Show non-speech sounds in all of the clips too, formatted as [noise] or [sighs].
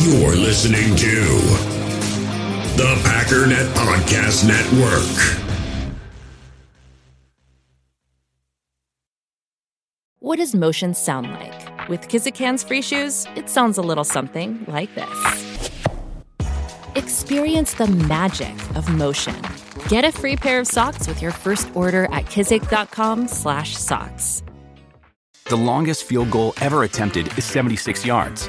You're listening to the Packernet Podcast Network. What does motion sound like? With Kizikans free shoes, it sounds a little something like this. Experience the magic of motion. Get a free pair of socks with your first order at kizik.com/socks. The longest field goal ever attempted is 76 yards.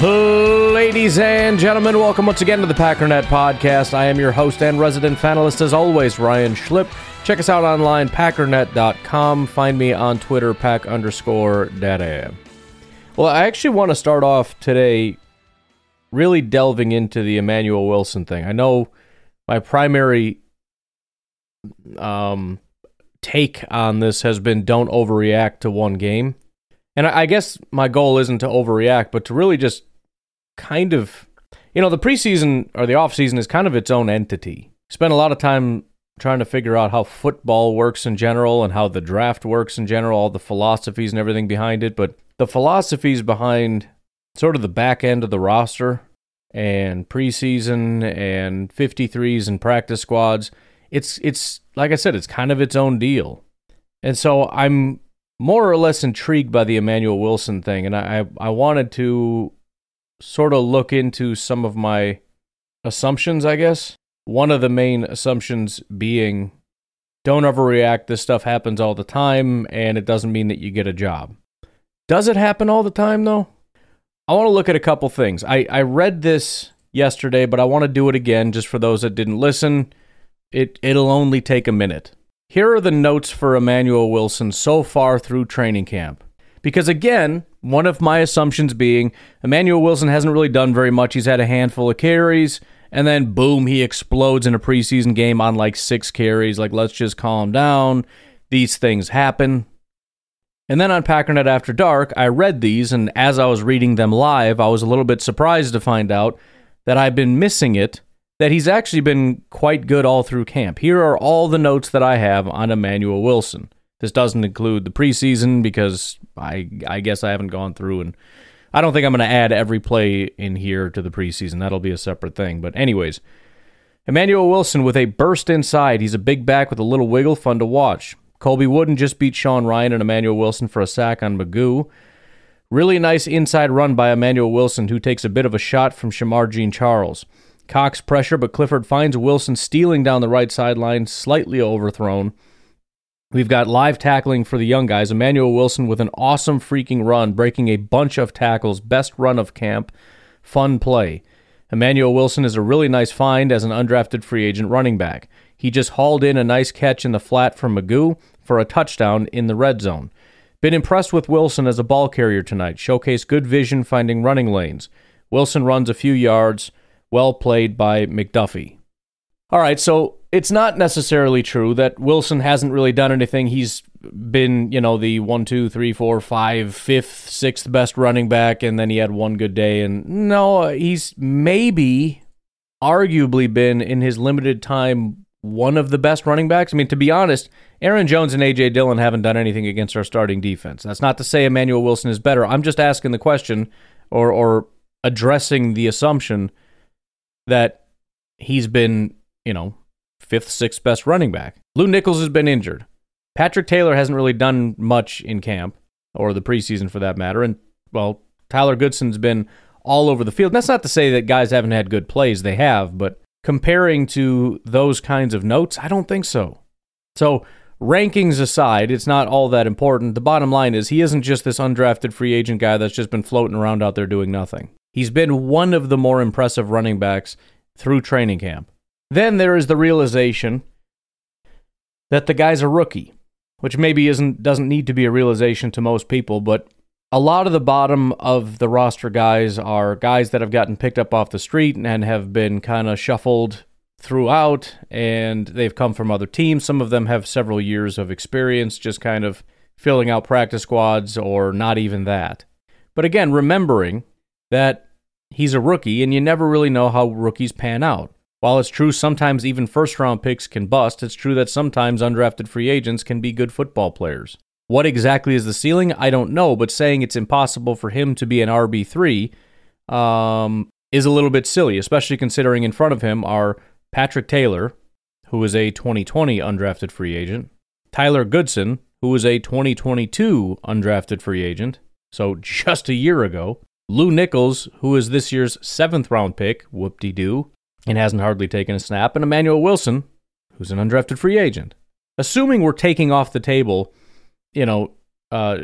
Ladies and gentlemen, welcome once again to the Packernet Podcast. I am your host and resident panelist, as always, Ryan Schlip. Check us out online, packernet.com. Find me on Twitter, pack underscore data. Well, I actually want to start off today really delving into the Emanuel Wilson thing. I know my primary um, take on this has been don't overreact to one game. And I guess my goal isn't to overreact, but to really just kind of, you know, the preseason or the offseason is kind of its own entity. Spend a lot of time trying to figure out how football works in general and how the draft works in general, all the philosophies and everything behind it. But the philosophies behind sort of the back end of the roster and preseason and 53s and practice squads, it's it's like I said, it's kind of its own deal. And so I'm more or less intrigued by the Emanuel Wilson thing, and I I wanted to sort of look into some of my assumptions, I guess. One of the main assumptions being don't overreact. This stuff happens all the time, and it doesn't mean that you get a job. Does it happen all the time, though? I want to look at a couple things. I, I read this yesterday, but I want to do it again just for those that didn't listen. It, it'll only take a minute. Here are the notes for Emanuel Wilson so far through training camp. Because again, one of my assumptions being Emanuel Wilson hasn't really done very much. He's had a handful of carries, and then boom, he explodes in a preseason game on like six carries. Like, let's just calm down. These things happen. And then on Packernet After Dark, I read these, and as I was reading them live, I was a little bit surprised to find out that I've been missing it that he's actually been quite good all through camp. Here are all the notes that I have on Emanuel Wilson. This doesn't include the preseason because I I guess I haven't gone through and I don't think I'm going to add every play in here to the preseason. That'll be a separate thing. But anyways, Emanuel Wilson with a burst inside. He's a big back with a little wiggle, fun to watch. Colby Wooden just beat Sean Rhyan and Emanuel Wilson for a sack on McGough. Really nice inside run by Emanuel Wilson, who takes a bit of a shot from Shemar Jean Charles. Cox pressure, but Clifford finds Wilson stealing down the right sideline, slightly overthrown. We've got live tackling for the young guys. Emanuel Wilson with an awesome freaking run, breaking a bunch of tackles. Best run of camp. Fun play. Emanuel Wilson is a really nice find as an undrafted free agent running back. He just hauled in a nice catch in the flat from McGough for a touchdown in the red zone. Been impressed with Wilson as a ball carrier tonight. Showcase good vision finding running lanes. Wilson runs a few yards. Well played by McDuffie. All right, so it's not necessarily true that Wilson hasn't really done anything. He's been, you know, the one, two, three, four, five, fifth, sixth best running back, and then he had one good day. And no, he's maybe, arguably, been in his limited time one of the best running backs. I mean, to be honest, Aaron Jones and AJ Dillon haven't done anything against our starting defense. That's not to say Emanuel Wilson is better. I'm just asking the question or or addressing the assumption that he's been, you know, fifth, sixth best running back. Lew Nichols has been injured. Patrick Taylor hasn't really done much in camp or the preseason for that matter. And, well, Tyler Goodson's been all over the field. That's not to say that guys haven't had good plays, they have, but comparing to those kinds of notes, I don't think so. So, rankings aside, it's not all that important. The bottom line is he isn't just this undrafted free agent guy that's just been floating around out there doing nothing. He's been one of the more impressive running backs through training camp. Then there is the realization that the guy's a rookie. which maybe isn't doesn't need to be a realization to most people, but a lot of the bottom of the roster guys are guys that have gotten picked up off the street and have been kind of shuffled throughout and they've come from other teams. Some of them have several years of experience just kind of filling out practice squads or not even that. But again, remembering that he's a rookie and you never really know how rookies pan out. While it's true sometimes even first round picks can bust, it's true that sometimes undrafted free agents can be good football players. What exactly is the ceiling? I don't know, but saying it's impossible for him to be an RB3 um, is a little bit silly, especially considering in front of him are Patrick Taylor, who is a 2020 undrafted free agent, Tyler Goodson, who was a 2022 undrafted free agent, so just a year ago, Lew Nichols, who is this year's seventh round pick, whoop de doo, and hasn't hardly taken a snap, and Emanuel Wilson, who's an undrafted free agent. Assuming we're taking off the table, you know, uh,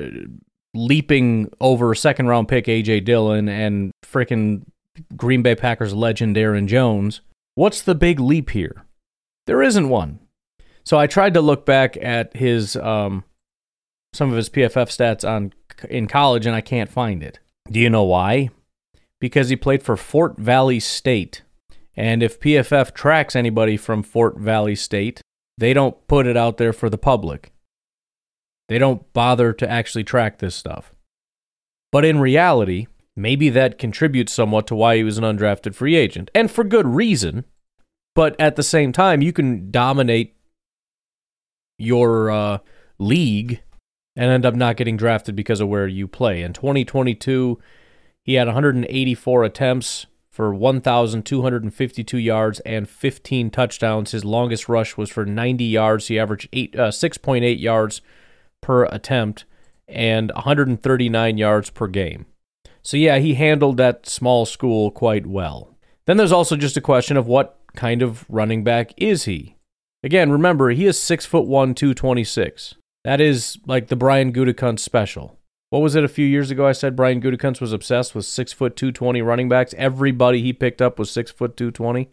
leaping over second round pick AJ Dillon and freaking Green Bay Packers legend Aaron Jones, what's the big leap here? There isn't one. So I tried to look back at his um, some of his PFF stats on in college, and I can't find it. Do you know why? Because he played for Fort Valley State. And if PFF tracks anybody from Fort Valley State, they don't put it out there for the public. They don't bother to actually track this stuff. But in reality, maybe that contributes somewhat to why he was an undrafted free agent, and for good reason. But at the same time, you can dominate your uh, league and end up not getting drafted because of where you play. In 2022, he had 184 attempts for 1,252 yards and 15 touchdowns. His longest rush was for 90 yards. He averaged eight, uh, 6.8 yards per attempt and 139 yards per game. So, yeah, he handled that small school quite well. Then there's also just a question of what kind of running back is he? Again, remember, he is 6 foot 1, 226. That is like the Brian Gutekunst special. What was it a few years ago? I said Brian Gutekunst was obsessed with six foot two twenty running backs. Everybody he picked up was six foot two twenty.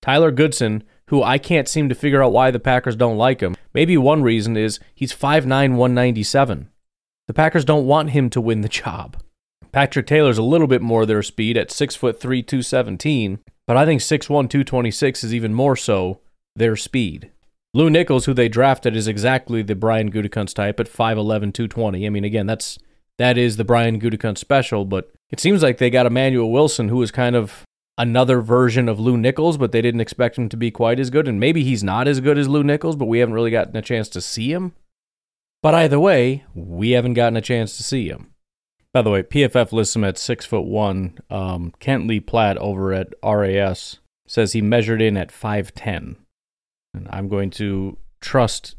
Tyler Goodson, who I can't seem to figure out why the Packers don't like him. Maybe one reason is he's 5'9", 197. The Packers don't want him to win the job. Patrick Taylor's a little bit more their speed at six foot three, 217, but I think 6'1", 226 is even more so their speed. Lew Nichols, who they drafted, is exactly the Brian Gutekunst type at 5'11", 220. I mean, again, that's that is the Brian Gutekunst special, but it seems like they got Emanuel Wilson, who is kind of another version of Lew Nichols, but they didn't expect him to be quite as good. And maybe he's not as good as Lew Nichols, but we haven't really gotten a chance to see him. But either way, we haven't gotten a chance to see him. By the way, PFF lists him at six foot one. Um, Kent Lee Platt over at RAS says he measured in at five ten. And I'm going to trust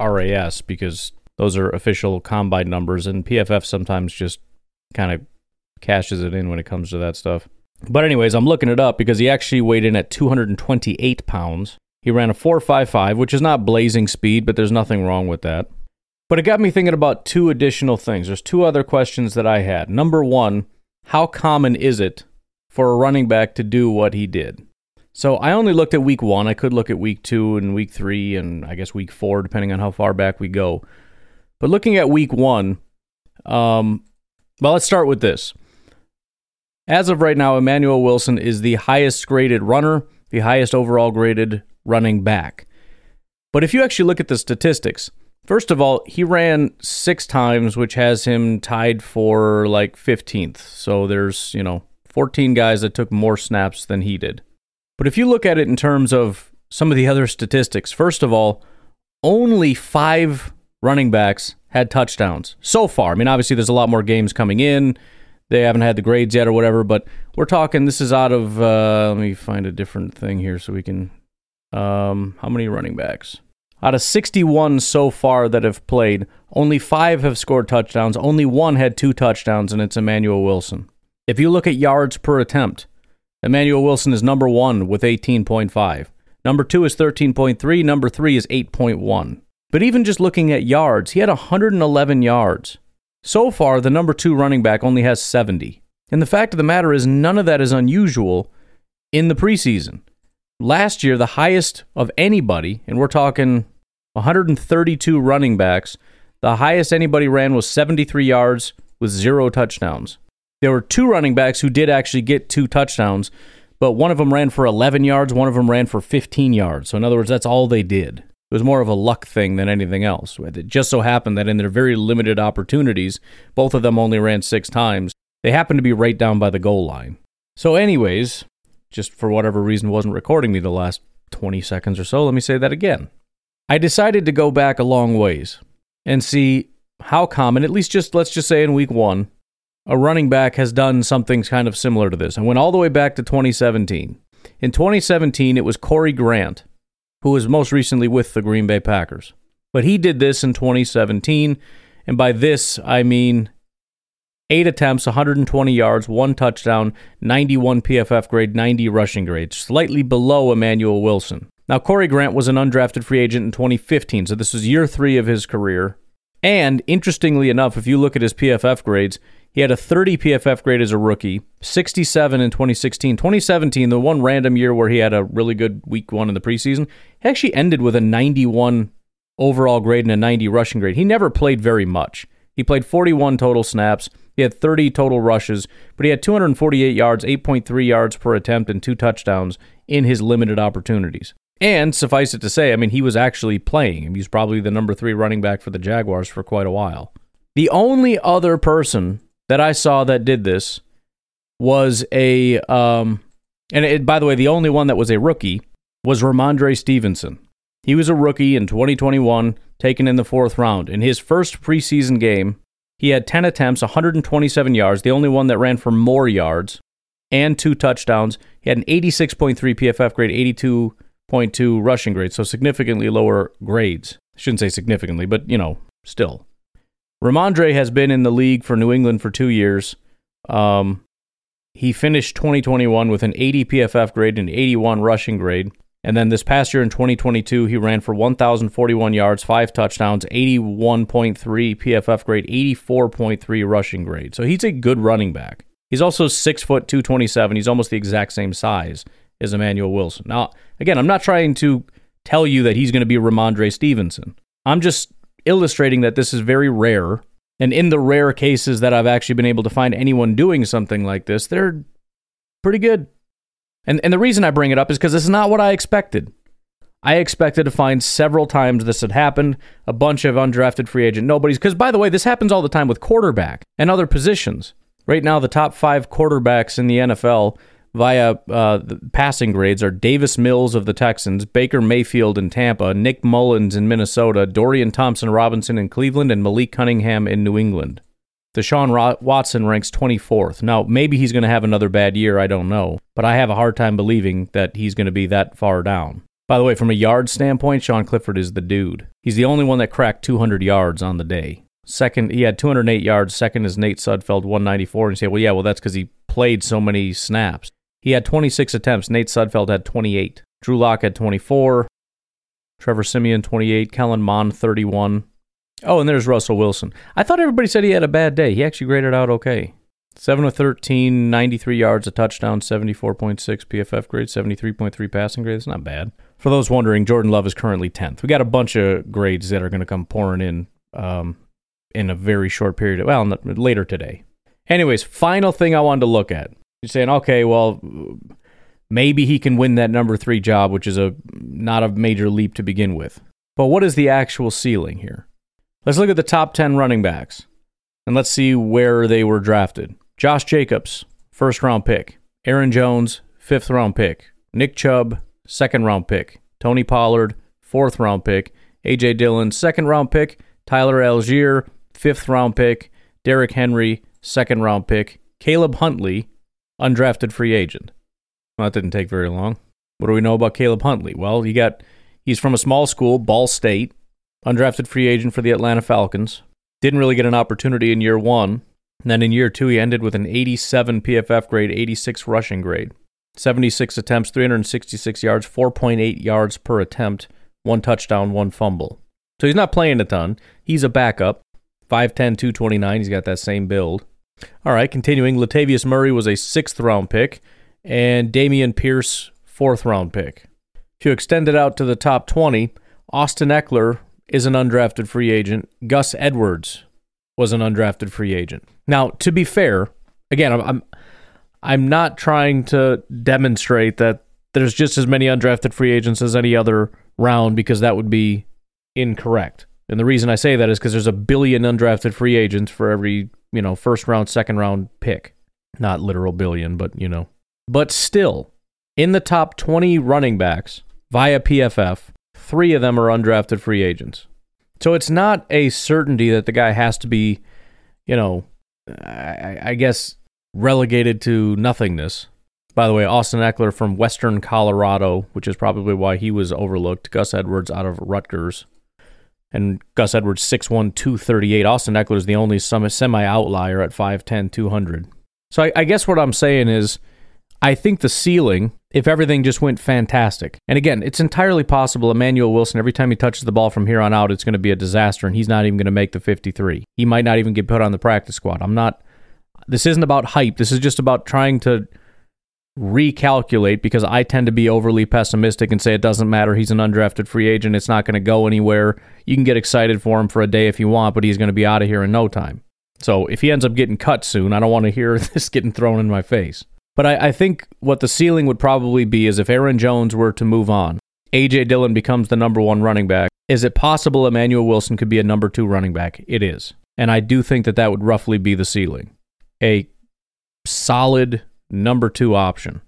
RAS because those are official combine numbers, and PFF sometimes just kind of cashes it in when it comes to that stuff. But, anyways, I'm looking it up because he actually weighed in at 228 pounds. He ran a 4.55, which is not blazing speed, but there's nothing wrong with that. But it got me thinking about two additional things. There's two other questions that I had. Number one, how common is it for a running back to do what he did? So I only looked at week one. I could look at week two and week three and I guess week four, depending on how far back we go. But looking at week one, um, well, let's start with this. As of right now, Emanuel Wilson is the highest graded runner, the highest overall graded running back. But if you actually look at the statistics, first of all, he ran six times, which has him tied for like 15th. So there's, you know, 14 guys that took more snaps than he did. But if you look at it in terms of some of the other statistics, first of all, only five running backs had touchdowns so far. I mean, obviously, there's a lot more games coming in. They haven't had the grades yet or whatever, but we're talking this is out of, uh, let me find a different thing here so we can. Um, how many running backs? Out of 61 so far that have played, only five have scored touchdowns. Only one had two touchdowns, and it's Emanuel Wilson. If you look at yards per attempt, Emanuel Wilson is number one with 18.5. Number two is 13.3. Number three is 8.1. But even just looking at yards, he had 111 yards. So far, the number two running back only has 70. And the fact of the matter is, none of that is unusual in the preseason. Last year, the highest of anybody, and we're talking 132 running backs. The highest anybody ran was 73 yards with zero touchdowns. There were two running backs who did actually get two touchdowns, but one of them ran for 11 yards, one of them ran for 15 yards. So, in other words, that's all they did. It was more of a luck thing than anything else. It just so happened that in their very limited opportunities, both of them only ran six times. They happened to be right down by the goal line. So, anyways, just for whatever reason wasn't recording me the last 20 seconds or so, let me say that again. I decided to go back a long ways and see how common, at least just let's just say in week one, a running back has done something kind of similar to this. I went all the way back to 2017. In 2017, it was Corey Grant, who was most recently with the Green Bay Packers. But he did this in 2017, and by this, I mean eight attempts, 120 yards, one touchdown, 91 PFF grade, 90 rushing grade, slightly below Emanuel Wilson. Now, Corey Grant was an undrafted free agent in 2015, so this was year three of his career. And interestingly enough, if you look at his PFF grades, he had a 30 PFF grade as a rookie, 67 in 2016. 2017, the one random year where he had a really good week one in the preseason, he actually ended with a 91 overall grade and a 90 rushing grade. He never played very much. He played 41 total snaps. He had 30 total rushes, but he had 248 yards, 8.3 yards per attempt, and two touchdowns in his limited opportunities. And suffice it to say, I mean, he was actually playing. He was probably the number three running back for the Jaguars for quite a while. The only other person that I saw that did this was a, um, and it, by the way, the only one that was a rookie was Rhamondre Stevenson. He was a rookie in 2021, taken in the fourth round. In his first preseason game, he had 10 attempts, 127 yards, the only one that ran for more yards, and two touchdowns. He had an 86.3 PFF grade, 82.2 rushing grade, so significantly lower grades. I shouldn't say significantly, but you know, still. Rhamondre has been in the league for New England for two years. Um, he finished 2021 with an 80 PFF grade and 81 rushing grade. And then this past year in 2022, he ran for 1,041 yards, five touchdowns, 81.3 PFF grade, 84.3 rushing grade. So he's a good running back. He's also six foot 227. He's almost the exact same size as Emanuel Wilson. Now, again, I'm not trying to tell you that he's going to be Rhamondre Stevenson. I'm just illustrating that this is very rare. And in the rare cases that I've actually been able to find anyone doing something like this, they're pretty good. And, and the reason I bring it up is because this is not what I expected. I expected to find several times this had happened, a bunch of undrafted free agent nobodies. Because, by the way, this happens all the time with quarterback and other positions. Right now, the top five quarterbacks in the NFL via uh, passing grades are Davis Mills of the Texans, Baker Mayfield in Tampa, Nick Mullens in Minnesota, Dorian Thompson Robinson in Cleveland, and Malik Cunningham in New England. Deshaun Watson ranks 24th. Now, maybe he's going to have another bad year, I don't know, but I have a hard time believing that he's going to be that far down. By the way, from a yard standpoint, Sean Clifford is the dude. He's the only one that cracked 200 yards on the day. Second, he had 208 yards. Second is Nate Sudfeld, 194. And you say, well, yeah, well, that's because he played so many snaps. He had 26 attempts. Nate Sudfeld had 28. Drew Lock had 24. Trevor Siemian, 28. Kellen Mond, 31. Oh, and there's Russell Wilson. I thought everybody said he had a bad day. He actually graded out okay. 7 of 13, 93 yards, a touchdown, 74.6 PFF grade, 73.3 passing grade. It's not bad. For those wondering, Jordan Love is currently 10th. We got a bunch of grades that are going to come pouring in um, in a very short period. Of, well, later today. Anyways, final thing I wanted to look at. You're saying, okay, well, maybe he can win that number three job, which is a not a major leap to begin with. But what is the actual ceiling here? Let's look at the top 10 running backs and let's see where they were drafted. Josh Jacobs, first round pick. Aaron Jones, fifth round pick. Nick Chubb, second round pick. Tony Pollard, fourth round pick. AJ Dillon, second round pick. Tyler Allgeier, fifth round pick. Derrick Henry, second round pick. Caleb Huntley, undrafted free agent. Well, that didn't take very long. What do we know about Caleb Huntley? Well, he got he's from a small school, Ball State, undrafted free agent for the Atlanta Falcons. Didn't really get an opportunity in year one. And then in year two, he ended with an 87 PFF grade, 86 rushing grade, 76 attempts, 366 yards, 4.8 yards per attempt, one touchdown, one fumble. So he's not playing a ton. He's a backup. 5'10, 229. He's got that same build. All right, continuing, Latavius Murray was a sixth round pick, and Dameon Pierce, fourth round pick. If you extend it out to the top 20, Austin Ekeler is an undrafted free agent. Gus Edwards was an undrafted free agent. Now, to be fair, again, I'm I'm, I'm not trying to demonstrate that there's just as many undrafted free agents as any other round because that would be incorrect. And the reason I say that is because there's a billion undrafted free agents for every, you know, first round, second round pick. Not literal billion, but, you know. But still, in the top 20 running backs via PFF, three of them are undrafted free agents. So it's not a certainty that the guy has to be, you know, I, I guess relegated to nothingness. By the way, Austin Ekeler from Western Colorado, which is probably why he was overlooked. Gus Edwards out of Rutgers. And Gus Edwards, 6'1, 238. Austin Ekeler is the only semi outlier at 5'10, 200. So I, I guess what I'm saying is I think the ceiling, if everything just went fantastic, and again, it's entirely possible Emanuel Wilson, every time he touches the ball from here on out, it's going to be a disaster and he's not even going to make the 53. He might not even get put on the practice squad. I'm not, this isn't about hype. This is just about trying to recalculate because I tend to be overly pessimistic and say it doesn't matter. He's an undrafted free agent. It's not going to go anywhere. You can get excited for him for a day if you want, but he's going to be out of here in no time. So if he ends up getting cut soon, I don't want to hear [laughs] this getting thrown in my face. But I, I think what the ceiling would probably be is if Aaron Jones were to move on, AJ Dillon becomes the number one running back. Is it possible Emanuel Wilson could be a number two running back? It is. And I do think that that would roughly be the ceiling. A solid number two option.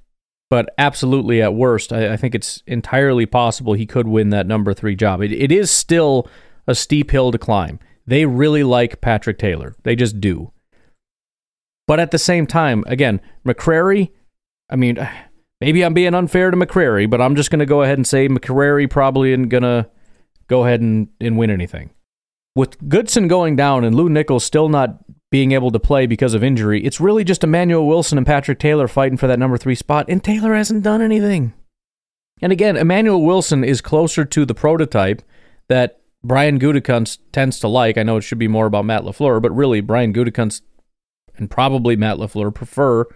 But absolutely, at worst, I, I think it's entirely possible he could win that number three job. It, it is still a steep hill to climb. They really like Patrick Taylor. They just do. But at the same time, again, McCrary, I mean, [sighs] maybe I'm being unfair to McCrary, but I'm just going to go ahead and say McCrary probably isn't going to go ahead and, and win anything. With Goodson going down and Lew Nichols still not being able to play because of injury. It's really just Emanuel Wilson and Patrick Taylor fighting for that number three spot, and Taylor hasn't done anything. And again, Emanuel Wilson is closer to the prototype that Brian Gutekunst tends to like. I know it should be more about Matt LaFleur, but really, Brian Gutekunst and probably Matt LaFleur prefer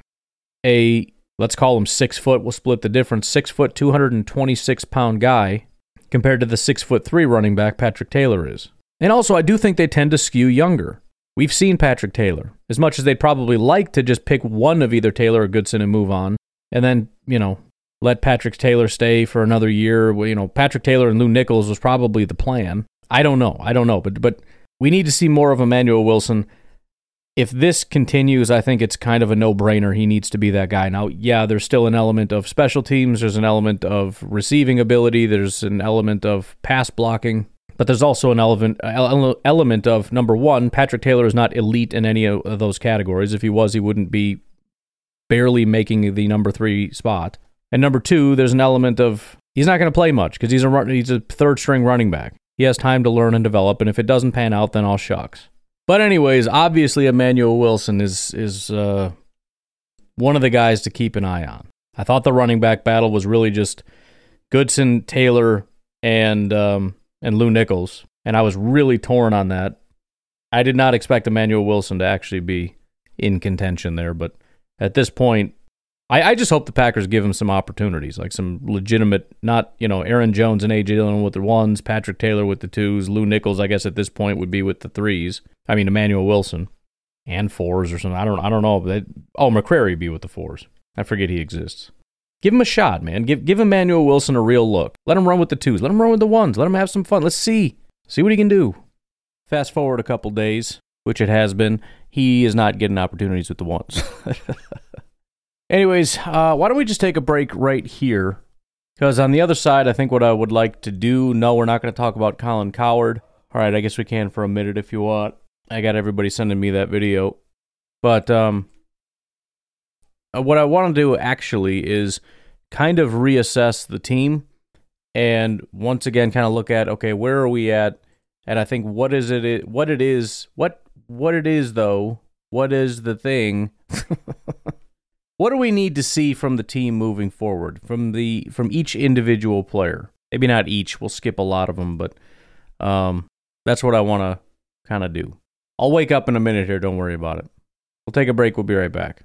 a, let's call him six foot, we'll split the difference, six foot, 226 pound guy compared to the six foot three running back Patrick Taylor is. And also, I do think they tend to skew younger. We've seen Patrick Taylor. As much as they'd probably like to just pick one of either Taylor or Goodson and move on, and then, you know, let Patrick Taylor stay for another year. You know, Patrick Taylor and Lew Nichols was probably the plan. I don't know. I don't know. But but we need to see more of Emanuel Wilson. If this continues, I think it's kind of a no brainer. He needs to be that guy. Now, yeah, there's still an element of special teams, there's an element of receiving ability, there's an element of pass blocking. But there's also an element element of number one, Patrick Taylor is not elite in any of those categories. If he was, he wouldn't be barely making the number three spot. And number two, there's an element of he's not going to play much because he's a run, he's a third string running back. He has time to learn and develop, and if it doesn't pan out, then all shucks. But anyways, obviously Emanuel Wilson is is uh, one of the guys to keep an eye on. I thought the running back battle was really just Goodson, Taylor, and um, and Lew Nichols, and I was really torn on that. I did not expect Emanuel Wilson to actually be in contention there, but at this point, I, I just hope the Packers give him some opportunities, like some legitimate, not, you know, Aaron Jones and A.J. Dillon with the ones, Patrick Taylor with the twos, Lew Nichols, I guess at this point would be with the threes. I mean, Emanuel Wilson and fours or something. I don't, I don't know. They, oh, McCrary be with the fours. I forget he exists. Give him a shot, man. Give give Emanuel Wilson a real look. Let him run with the twos. Let him run with the ones. Let him have some fun. Let's see. See what he can do. Fast forward a couple days, which it has been. He is not getting opportunities with the ones. [laughs] Anyways, uh, why don't we just take a break right here? Because on the other side, I think what I would like to do. No, we're not going to talk about Colin Cowherd. All right, I guess we can for a minute if you want. I got everybody sending me that video, but um, what I want to do actually is kind of reassess the team and once again kind of look at okay where are we at? And I think what is it what it is what what it is though what is the thing [laughs] what do we need to see from the team moving forward from the from each individual player? Maybe not each we'll skip a lot of them but um that's what I want to kind of do. I'll wake up in a minute here don't worry about it. We'll take a break we'll be right back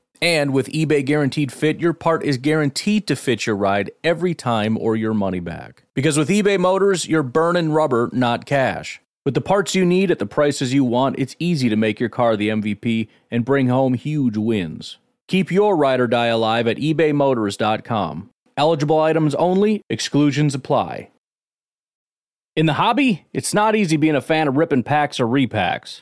And with eBay Guaranteed Fit, your part is guaranteed to fit your ride every time or your money back. Because with eBay Motors, you're burning rubber, not cash. With the parts you need at the prices you want, it's easy to make your car the MVP and bring home huge wins. Keep your ride or die alive at ebaymotors.com. Eligible items only, exclusions apply. In the hobby, it's not easy being a fan of ripping packs or repacks.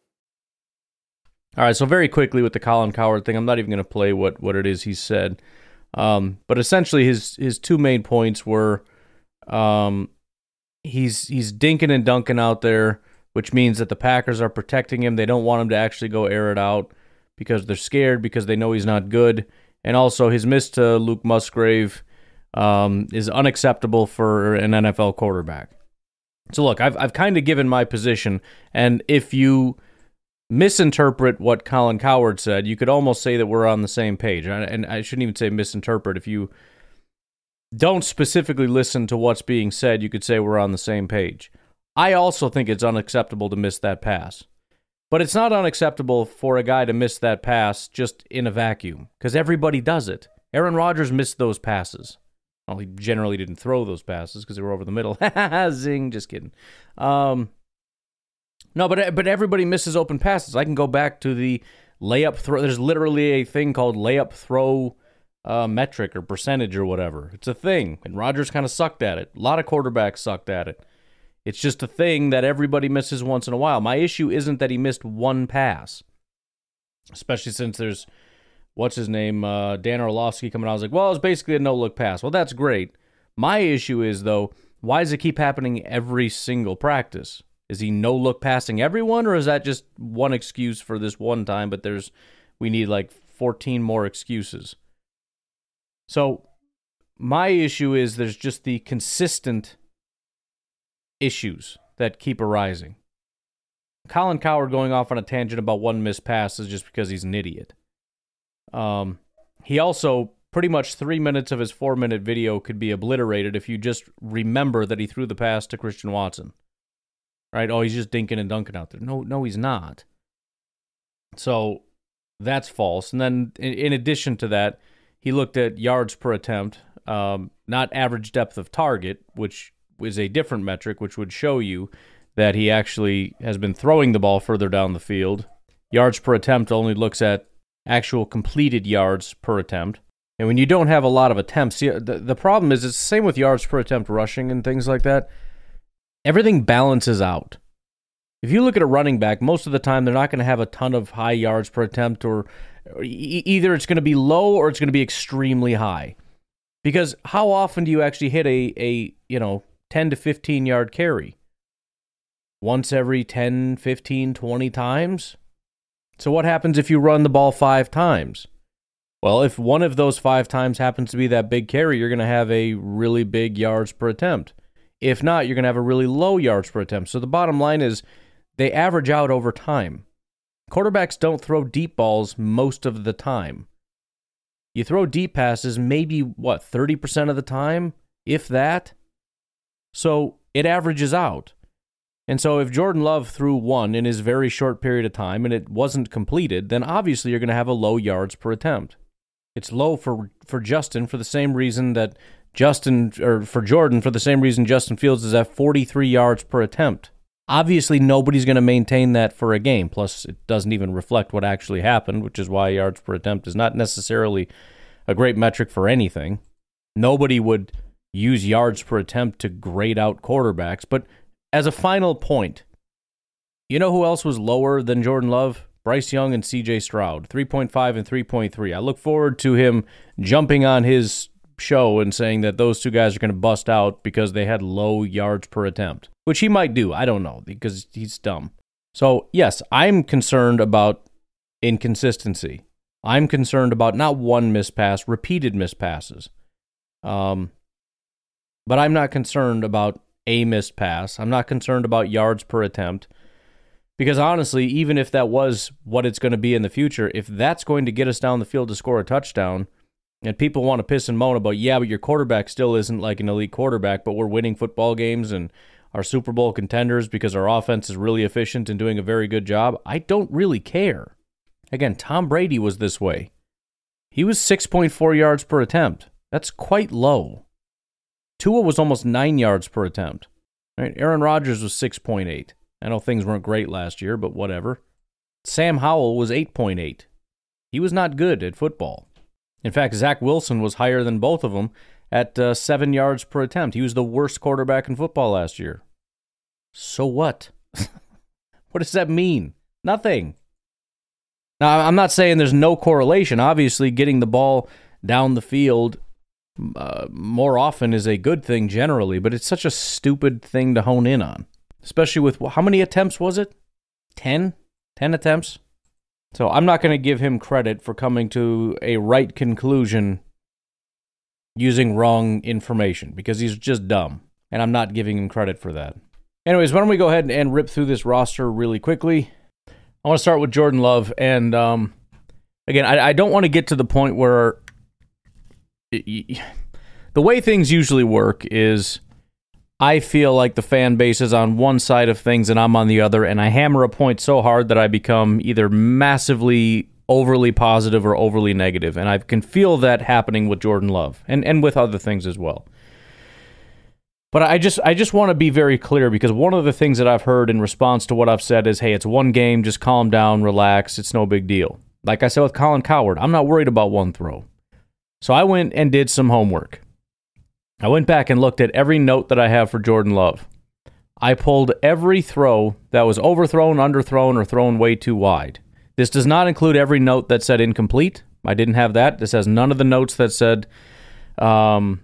All right, so very quickly with the Colin Cowherd thing, I'm not even going to play what, what it is he said. Um, but essentially, his his two main points were um, he's he's dinking and dunking out there, which means that the Packers are protecting him. They don't want him to actually go air it out because they're scared because they know he's not good. And also his miss to Luke Musgrave um, is unacceptable for an NFL quarterback. So look, I've I've kind of given my position, and if you misinterpret what Colin Cowherd said, you could almost say that we're on the same page. And I shouldn't even say misinterpret. If you don't specifically listen to what's being said, you could say we're on the same page. I also think it's unacceptable to miss that pass. But it's not unacceptable for a guy to miss that pass just in a vacuum because everybody does it. Aaron Rodgers missed those passes. Well, he generally didn't throw those passes because they were over the middle. [laughs] Zing, just kidding. Um, no, but but everybody misses open passes. I can go back to the layup throw. There's literally a thing called layup throw uh, metric or percentage or whatever. It's a thing, and Rodgers kind of sucked at it. A lot of quarterbacks sucked at it. It's just a thing that everybody misses once in a while. My issue isn't that he missed one pass, especially since there's what's his name, uh, Dan Orlovsky coming out. I was like, well, it's basically a no look pass. Well, that's great. My issue is though, why does it keep happening every single practice? Is he no look passing everyone, or is that just one excuse for this one time? But there's we need like 14 more excuses. So my issue is there's just the consistent issues that keep arising. Colin Cowherd going off on a tangent about one missed pass is just because he's an idiot. Um, he also pretty much three minutes of his four minute video could be obliterated if you just remember that he threw the pass to Christian Watson. Right? Oh, he's just dinking and dunking out there. No, no, he's not. So that's false. And then in, in addition to that, he looked at yards per attempt, um, not average depth of target, which is a different metric, which would show you that he actually has been throwing the ball further down the field. Yards per attempt only looks at actual completed yards per attempt. And when you don't have a lot of attempts, the, the problem is it's the same with yards per attempt rushing and things like that. Everything balances out. If you look at a running back, most of the time they're not going to have a ton of high yards per attempt, or, or either it's going to be low or it's going to be extremely high. Because how often do you actually hit a, a you know 10 to 15 yard carry? Once every 10, 15, 20 times? So what happens if you run the ball five times? Well, if one of those five times happens to be that big carry, you're going to have a really big yards per attempt. If not, you're going to have a really low yards per attempt. So the bottom line is they average out over time. Quarterbacks don't throw deep balls most of the time. You throw deep passes maybe, what, 30% of the time, if that? So it averages out. And so if Jordan Love threw one in his very short period of time and it wasn't completed, then obviously you're going to have a low yards per attempt. It's low for for Justin for the same reason that Justin or for Jordan for the same reason Justin Fields is at 43 yards per attempt. Obviously nobody's going to maintain that for a game. Plus it doesn't even reflect what actually happened, which is why yards per attempt is not necessarily a great metric for anything. Nobody would use yards per attempt to grade out quarterbacks, but as a final point, you know who else was lower than Jordan Love? Bryce Young and CJ Stroud, 3.5 and 3.3. I look forward to him jumping on his show and saying that those two guys are going to bust out because they had low yards per attempt, which he might do. I don't know because he's dumb. So, yes, I'm concerned about inconsistency. I'm concerned about not one miss pass, repeated miss passes. Um, but I'm not concerned about a missed pass. I'm not concerned about yards per attempt. Because honestly, even if that was what it's going to be in the future, if that's going to get us down the field to score a touchdown, and people want to piss and moan about, yeah, but your quarterback still isn't like an elite quarterback, but we're winning football games and our Super Bowl contenders because our offense is really efficient and doing a very good job, I don't really care. Again, Tom Brady was this way. He was 6.4 yards per attempt. That's quite low. Tua was almost nine yards per attempt. Right? Aaron Rodgers was 6.8. I know things weren't great last year, but whatever. Sam Howell was 8.8. He was not good at football. In fact, Zach Wilson was higher than both of them at uh, seven yards per attempt. He was the worst quarterback in football last year. So what? [laughs] what does that mean? Nothing. Now, I'm not saying there's no correlation. Obviously, getting the ball down the field uh, more often is a good thing generally, but it's such a stupid thing to hone in on, especially with how many attempts was it? 10? 10 attempts? So I'm not going to give him credit for coming to a right conclusion using wrong information because he's just dumb, and I'm not giving him credit for that. Anyways, why don't we go ahead and rip through this roster really quickly? I want to start with Jordan Love, and um, again, I, I don't want to get to the point where [sighs] the way things usually work is I feel like the fan base is on one side of things and I'm on the other, and I hammer a point so hard that I become either massively overly positive or overly negative, and I can feel that happening with Jordan Love and and with other things as well. But I just I just want to be very clear because one of the things that I've heard in response to what I've said is, "Hey, it's one game, just calm down, relax, it's no big deal." Like I said with Colin Cowherd, I'm not worried about one throw. So I went and did some homework. I went back and looked at every note that I have for Jordan Love. I pulled every throw that was overthrown, underthrown, or thrown way too wide. This does not include every note that said incomplete. I didn't have that. This has none of the notes that said um,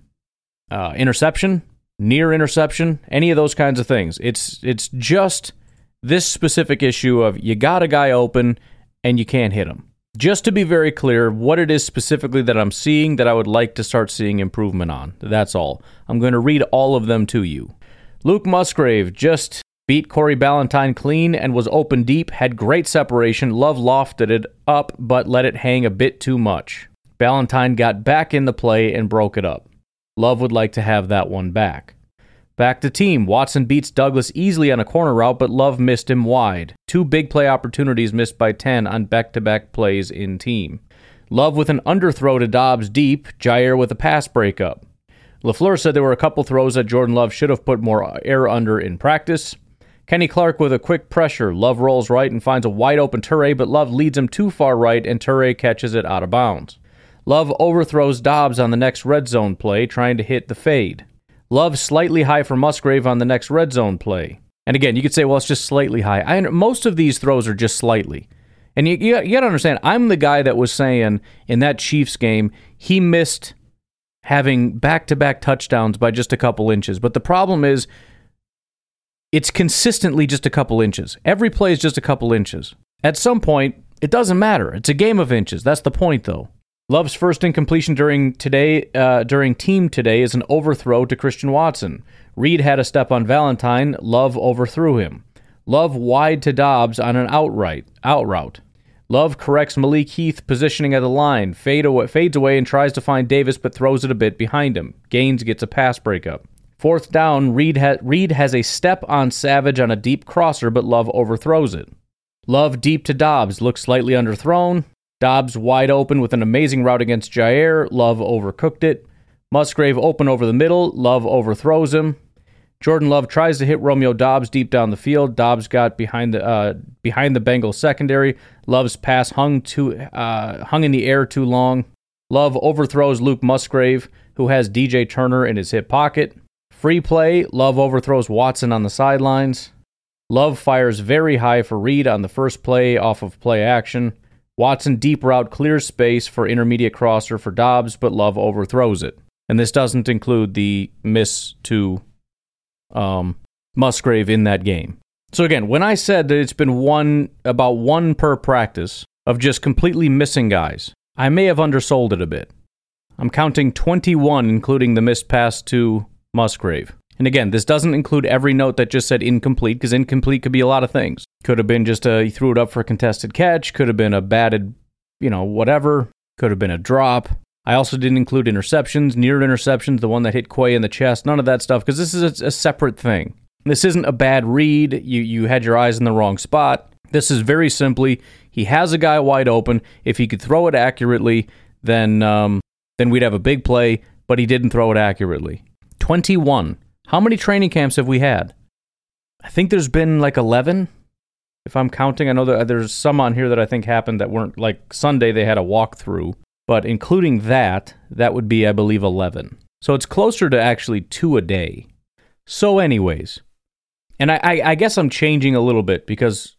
uh, interception, near interception, any of those kinds of things. It's it's just this specific issue of you got a guy open and you can't hit him just to be very clear, what it is specifically that I'm seeing that I would like to start seeing improvement on. That's all. I'm going to read all of them to you. Luke Musgrave just beat Corey Ballentine clean and was open deep, had great separation. Love lofted it up, but let it hang a bit too much. Ballentine got back in the play and broke it up. Love would like to have that one back. Back to team. Watson beats Douglas easily on a corner route, but Love missed him wide. Two big play opportunities missed by 10 on back to back plays in team. Love with an underthrow to Dobbs deep, Jaire with a pass breakup. LaFleur said there were a couple throws that Jordan Love should have put more air under in practice. Kenny Clark with a quick pressure. Love rolls right and finds a wide open Toure, but Love leads him too far right and Toure catches it out of bounds. Love overthrows Dobbs on the next red zone play, trying to hit the fade. Love slightly high for Musgrave on the next red zone play. And again, you could say, well, it's just slightly high. I, most of these throws are just slightly. And you, you, you got to understand, I'm the guy that was saying in that Chiefs game, he missed having back to back touchdowns by just a couple inches. But the problem is, it's consistently just a couple inches. Every play is just a couple inches. At some point, it doesn't matter. It's a game of inches. That's the point, though. Love's first incompletion during today uh, during team today is an overthrow to Christian Watson. Reed had a step on Ballentine. Love overthrew him. Love wide to Dobbs on an outright out route. Love corrects Malik Heath positioning at the line, fade away, fades away and tries to find Davis but throws it a bit behind him. Gaines gets a pass breakup. Fourth down, Reed, ha- Reed has a step on Savage on a deep crosser, but Love overthrows it. Love deep to Dobbs, looks slightly underthrown. Doubs wide open with an amazing route against Jaire. Love overcooked it. Musgrave open over the middle. Love overthrows him. Jordan Love tries to hit Romeo Doubs deep down the field. Doubs got behind the uh, behind the Bengals secondary. Love's pass hung too uh, hung in the air too long. Love overthrows Luke Musgrave, who has DJ Turner in his hip pocket. Free play. Love overthrows Watson on the sidelines. Love fires very high for Reed on the first play off of play action. Watson deep route clears space for intermediate crosser for Doubs, but Love overthrows it. And this doesn't include the miss to um, Musgrave in that game. So again, when I said that it's been one about one per practice of just completely missing guys, I may have undersold it a bit. I'm counting 21, including the missed pass to Musgrave. And again, this doesn't include every note that just said incomplete, because incomplete could be a lot of things. Could have been just a he threw it up for a contested catch, could have been a batted, you know, whatever, could have been a drop. I also didn't include interceptions, near interceptions, the one that hit Quay in the chest, none of that stuff, because this is a, a separate thing. This isn't a bad read. You you had your eyes in the wrong spot. This is very simply he has a guy wide open. If he could throw it accurately, then um, then we'd have a big play. But he didn't throw it accurately. Twenty one. How many training camps have we had? I think there's been like eleven, if I'm counting. I know that there's some on here that I think happened that weren't like Sunday. They had a walkthrough, but including that, that would be I believe eleven. So it's closer to actually two a day. So, anyways, and I, I, I guess I'm changing a little bit because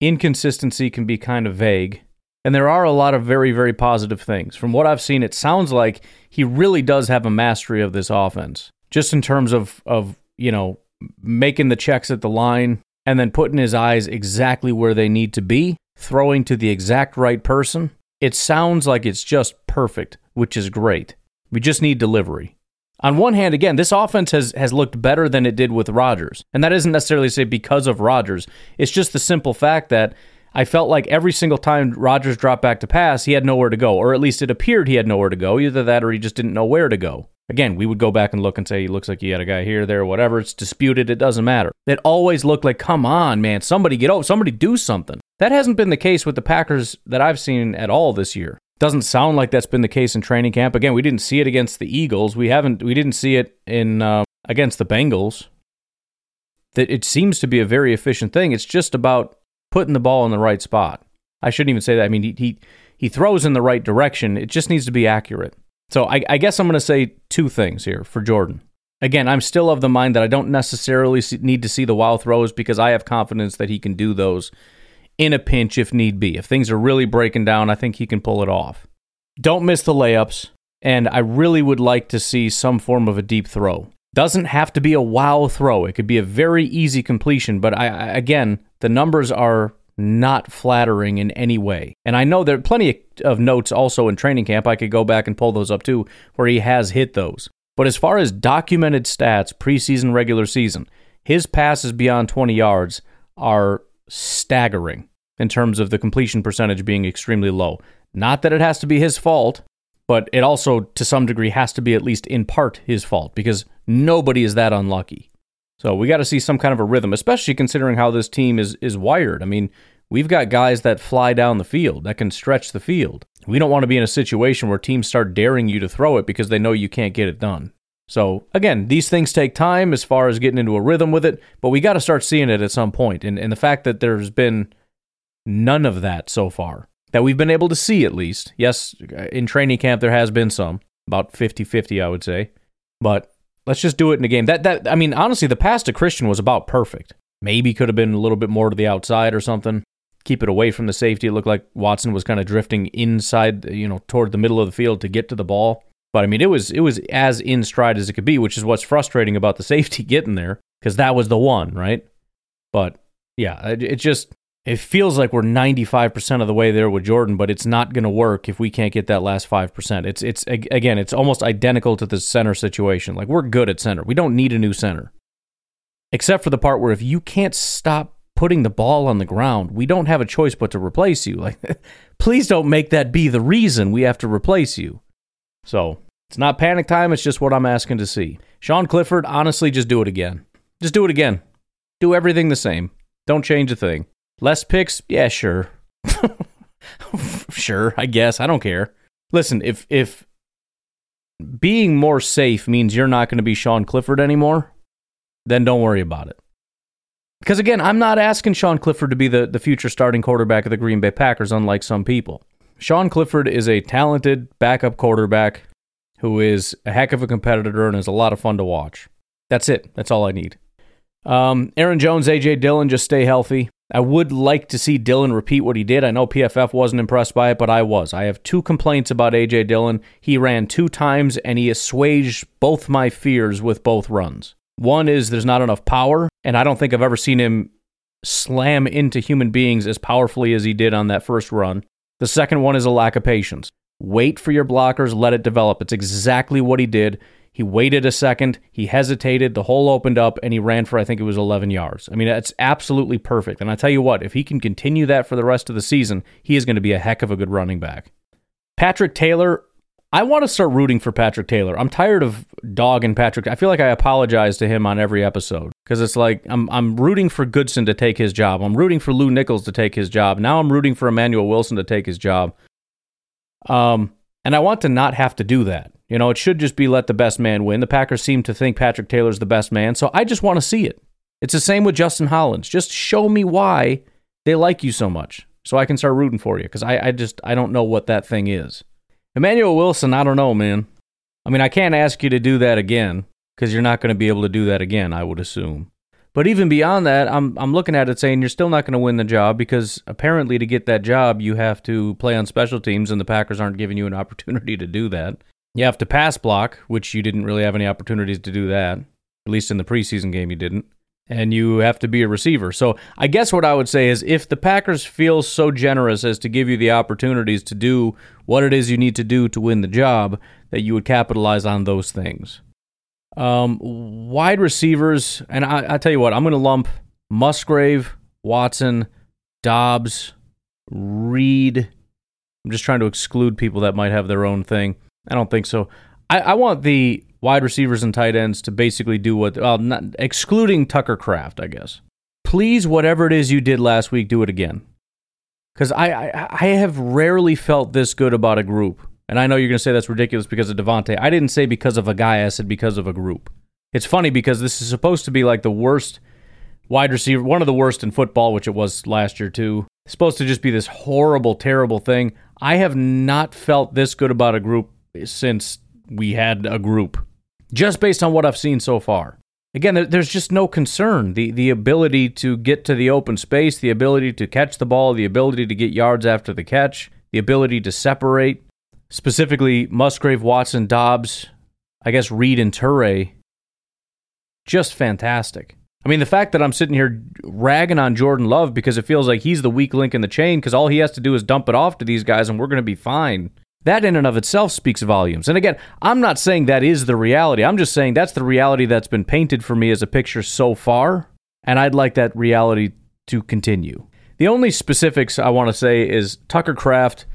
inconsistency can be kind of vague. And there are a lot of very, very positive things. From what I've seen, it sounds like he really does have a mastery of this offense, just in terms of, of you know, making the checks at the line and then putting his eyes exactly where they need to be, throwing to the exact right person. It sounds like it's just perfect, which is great. We just need delivery. On one hand, again, this offense has, has looked better than it did with Rodgers. And that isn't necessarily say because of Rodgers. It's just the simple fact that I felt like every single time Rodgers dropped back to pass, he had nowhere to go, or at least it appeared he had nowhere to go. Either that or he just didn't know where to go. Again, we would go back and look and say he looks like he had a guy here, there, whatever. It's disputed. It doesn't matter. It always looked like, come on, man, somebody get over, somebody do something. That hasn't been the case with the Packers that I've seen at all this year. Doesn't sound like that's been the case in training camp. Again, we didn't see it against the Eagles. We haven't. We didn't see it in uh, against the Bengals. That it seems to be a very efficient thing. It's just about putting the ball in the right spot. I shouldn't even say that. I mean, he he, he throws in the right direction. It just needs to be accurate. So I, I guess I'm going to say two things here for Jordan. Again, I'm still of the mind that I don't necessarily need to see the wow throws because I have confidence that he can do those in a pinch if need be. If things are really breaking down, I think he can pull it off. Don't miss the layups, and I really would like to see some form of a deep throw. Doesn't have to be a wow throw. It could be a very easy completion, but I, again, the numbers are not flattering in any way. And I know there are plenty of notes also in training camp. I could go back and pull those up too, where he has hit those. But as far as documented stats, preseason, regular season, his passes beyond 20 yards are staggering in terms of the completion percentage being extremely low. Not that it has to be his fault, but it also, to some degree, has to be at least in part his fault because nobody is that unlucky. So we got to see some kind of a rhythm, especially considering how this team is is wired. I mean, we've got guys that fly down the field that can stretch the field. We don't want to be in a situation where teams start daring you to throw it because they know you can't get it done. So again, these things take time as far as getting into a rhythm with it, but we got to start seeing it at some point. And and the fact that there's been none of that so far that we've been able to see at least. Yes, in training camp there has been some, about 50-50 I would say. But let's just do it in a game. That that I mean, honestly, the pass to Christian was about perfect. Maybe could have been a little bit more to the outside or something. Keep it away from the safety. It looked like Watson was kind of drifting inside, you know, toward the middle of the field to get to the ball. But I mean, it was it was as in stride as it could be, which is what's frustrating about the [laughs] safety getting there because that was the one, right? But yeah, it, it just it feels like we're 95% of the way there with Jordan, but it's not going to work if we can't get that last 5%. It's it's again, it's almost identical to the center situation. Like we're good at center. We don't need a new center. Except for the part where if you can't stop putting the ball on the ground, we don't have a choice but to replace you. Like [laughs] please don't make that be the reason we have to replace you. So, it's not panic time, it's just what I'm asking to see. Sean Clifford, honestly, just do it again. Just do it again. Do everything the same. Don't change a thing. Less picks? Yeah, sure. [laughs] sure, I guess. I don't care. Listen, if if being more safe means you're not going to be Sean Clifford anymore, then don't worry about it. Because again, I'm not asking Sean Clifford to be the, the future starting quarterback of the Green Bay Packers, unlike some people. Sean Clifford is a talented backup quarterback who is a heck of a competitor and is a lot of fun to watch. That's it. That's all I need. Um, Aaron Jones, AJ Dillon, just stay healthy. I would like to see Dillon repeat what he did. I know PFF wasn't impressed by it, but I was. I have two complaints about AJ Dillon. He ran two times and he assuaged both my fears with both runs. One is there's not enough power, and I don't think I've ever seen him slam into human beings as powerfully as he did on that first run. The second one is a lack of patience. Wait for your blockers, let it develop. It's exactly what he did. He waited a second, he hesitated, the hole opened up, and he ran for, I think it was 11 yards. I mean, that's absolutely perfect. And I tell you what, if he can continue that for the rest of the season, he is going to be a heck of a good running back. Patrick Taylor, I want to start rooting for Patrick Taylor. I'm tired of dogging Patrick. I feel like I apologize to him on every episode because it's like I'm I'm rooting for Goodson to take his job. I'm rooting for Lew Nichols to take his job. Now I'm rooting for Emanuel Wilson to take his job. Um, and I want to not have to do that. You know, it should just be let the best man win. The Packers seem to think Patrick Taylor's the best man, so I just want to see it. It's the same with Justin Hollins. Just show me why they like you so much so I can start rooting for you because I, I just I don't know what that thing is. Emanuel Wilson, I don't know, man. I mean, I can't ask you to do that again because you're not going to be able to do that again, I would assume. But even beyond that, I'm I'm looking at it saying you're still not going to win the job because apparently to get that job you have to play on special teams and the Packers aren't giving you an opportunity to do that. You have to pass block, which you didn't really have any opportunities to do that. At least in the preseason game you didn't. And you have to be a receiver. So I guess what I would say is if the Packers feel so generous as to give you the opportunities to do what it is you need to do to win the job, that you would capitalize on those things. Um, wide receivers, and I, I tell you what, I'm going to lump Musgrave, Watson, Doubs, Reed. I'm just trying to exclude people that might have their own thing. I don't think so. I, I want the wide receivers and tight ends to basically do what, well, not excluding Tucker Kraft, I guess. Please, whatever it is you did last week, do it again. Because I, I, I have rarely felt this good about a group. And I know you're going to say that's ridiculous because of Davante. I didn't say because of a guy, I said because of a group. It's funny because this is supposed to be like the worst wide receiver, one of the worst in football, which it was last year too. It's supposed to just be this horrible, terrible thing. I have not felt this good about a group since we had a group, just based on what I've seen so far. Again, there's just no concern. The the ability to get to the open space, the ability to catch the ball, the ability to get yards after the catch, the ability to separate, specifically Musgrave, Watson, Doubs, I guess Reed and Toure, just fantastic. I mean, the fact that I'm sitting here ragging on Jordan Love because it feels like he's the weak link in the chain because all he has to do is dump it off to these guys and we're going to be fine. That in and of itself speaks volumes. And again, I'm not saying that is the reality. I'm just saying that's the reality that's been painted for me as a picture so far. And I'd like that reality to continue. The only specifics I want to say is Tucker Kraft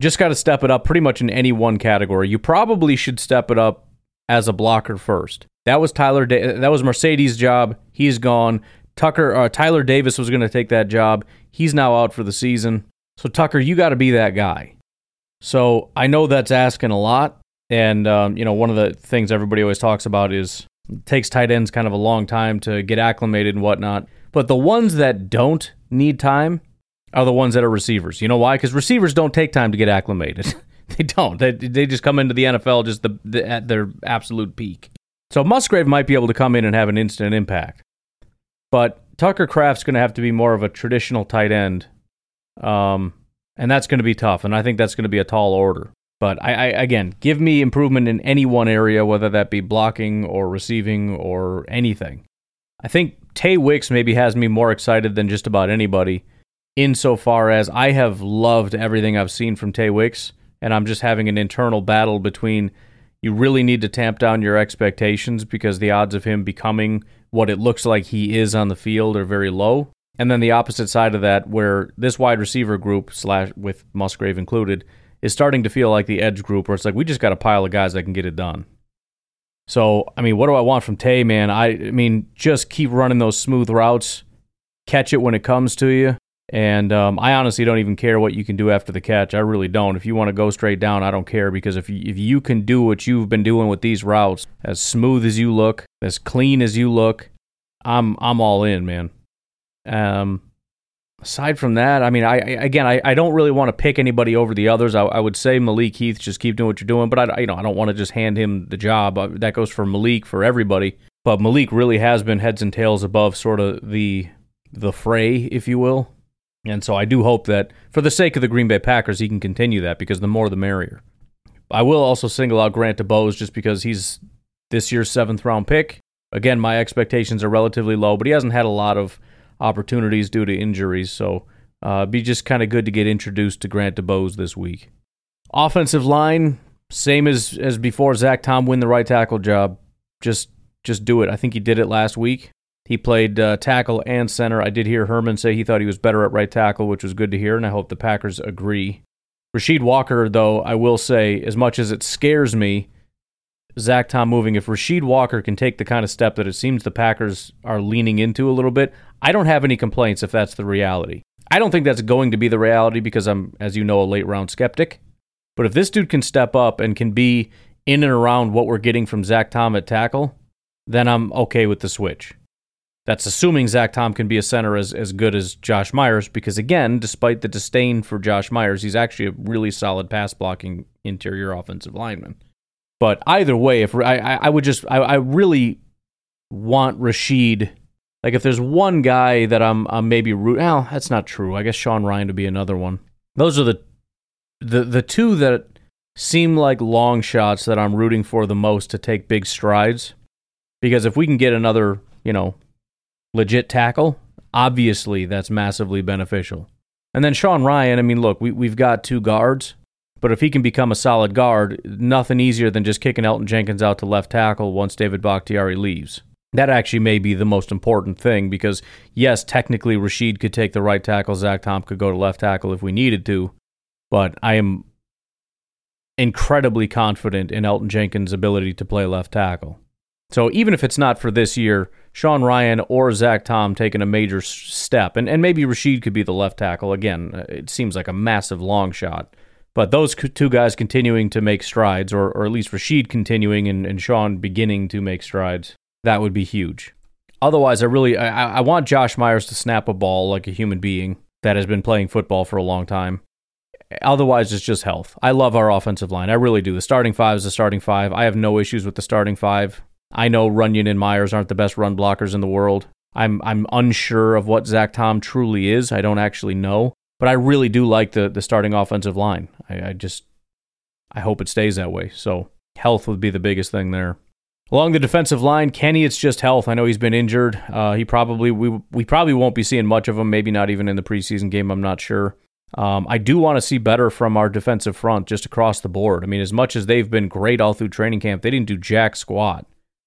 just got to step it up pretty much in any one category. You probably should step it up as a blocker first. That was Tyler. Da- that was Marcedes' job. He's gone. Tucker uh, Tyler Davis was going to take that job. He's now out for the season. So Tucker, you got to be that guy. So I know that's asking a lot, and um, you know one of the things everybody always talks about is takes tight ends kind of a long time to get acclimated and whatnot. But the ones that don't need time are the ones that are receivers. You know why? Because receivers don't take time to get acclimated. [laughs] they don't. They, they just come into the NFL just the, the, at their absolute peak. So Musgrave might be able to come in and have an instant impact. But Tucker Kraft's going to have to be more of a traditional tight end. Um, and that's going to be tough. And I think that's going to be a tall order. But I, I, again, give me improvement in any one area, whether that be blocking or receiving or anything. I think Tay Wicks maybe has me more excited than just about anybody insofar as I have loved everything I've seen from Tay Wicks, and I'm just having an internal battle between you really need to tamp down your expectations because the odds of him becoming what it looks like he is on the field are very low. And then the opposite side of that, where this wide receiver group, slash with Musgrave included, is starting to feel like the edge group, where it's like we just got a pile of guys that can get it done. So, I mean, what do I want from Tay, man? I, I mean, just keep running those smooth routes, catch it when it comes to you. And um, I honestly don't even care what you can do after the catch. I really don't. If you want to go straight down, I don't care because if you, if you can do what you've been doing with these routes, as smooth as you look, as clean as you look, I'm I'm all in, man. Um, aside from that, I mean, I, I again, I, I don't really want to pick anybody over the others. I, I would say Malik Heath, just keep doing what you're doing, but I you know I don't want to just hand him the job. Uh, that goes for Malik for everybody. But Malik really has been heads and tails above sort of the the fray, if you will. And so I do hope that, for the sake of the Green Bay Packers, he can continue that because the more the merrier. I will also single out Grant DuBose just because he's this year's seventh round pick. Again, my expectations are relatively low, but he hasn't had a lot of opportunities due to injuries, so uh, be just kind of good to get introduced to Grant DuBose this week. Offensive line, same as as before. Zach Tom win the right tackle job. Just just do it. I think he did it last week. He played uh, tackle and center. I did hear Herman say he thought he was better at right tackle, which was good to hear, and I hope the Packers agree. Rasheed Walker, though, I will say, as much as it scares me, Zach Tom moving, if Rasheed Walker can take the kind of step that it seems the Packers are leaning into a little bit, I don't have any complaints if that's the reality. I don't think that's going to be the reality because I'm, as you know, a late round skeptic. But if this dude can step up and can be in and around what we're getting from Zach Tom at tackle, then I'm okay with the switch. That's assuming Zach Tom can be a center as, as good as Josh Myers, because again, despite the disdain for Josh Myers, he's actually a really solid pass blocking interior offensive lineman. But either way, if I, I would just, I, I really want Rasheed. Like if there's one guy that I'm, I'm maybe root. Well, that's not true. I guess Sean Rhyan would be another one. Those are the, the, the two that seem like long shots that I'm rooting for the most to take big strides. Because if we can get another, you know, legit tackle, obviously that's massively beneficial. And then Sean Rhyan, I mean, look, we, we've got two guards, but if he can become a solid guard, nothing easier than just kicking Elgton Jenkins out to left tackle once David Bakhtiari leaves. That actually may be the most important thing because, yes, technically Rasheed could take the right tackle, Zach Tom could go to left tackle if we needed to, but I am incredibly confident in Elgton Jenkins' ability to play left tackle. So even if it's not for this year, Sean Rhyan or Zach Tom taking a major step, and, and maybe Rasheed could be the left tackle. Again, uh, it seems like a massive long shot. But those two guys continuing to make strides, or, or at least Rasheed continuing and, and Sean beginning to make strides, that would be huge. Otherwise, I really I, I want Josh Myers to snap a ball like a human being that has been playing football for a long time. Otherwise, it's just health. I love our offensive line. I really do. The starting five is the starting five. I have no issues with the starting five. I know Runyan and Myers aren't the best run blockers in the world. I'm I'm unsure of what Zach Tom truly is. I don't actually know, but I really do like the the starting offensive line. I, I just I hope it stays that way. So health would be the biggest thing there. Along the defensive line, Kenny, it's just health. I know he's been injured. Uh, he probably we we probably won't be seeing much of him. Maybe not even in the preseason game. I'm not sure. Um, I do want to see better from our defensive front just across the board. I mean, as much as they've been great all through training camp, they didn't do jack squat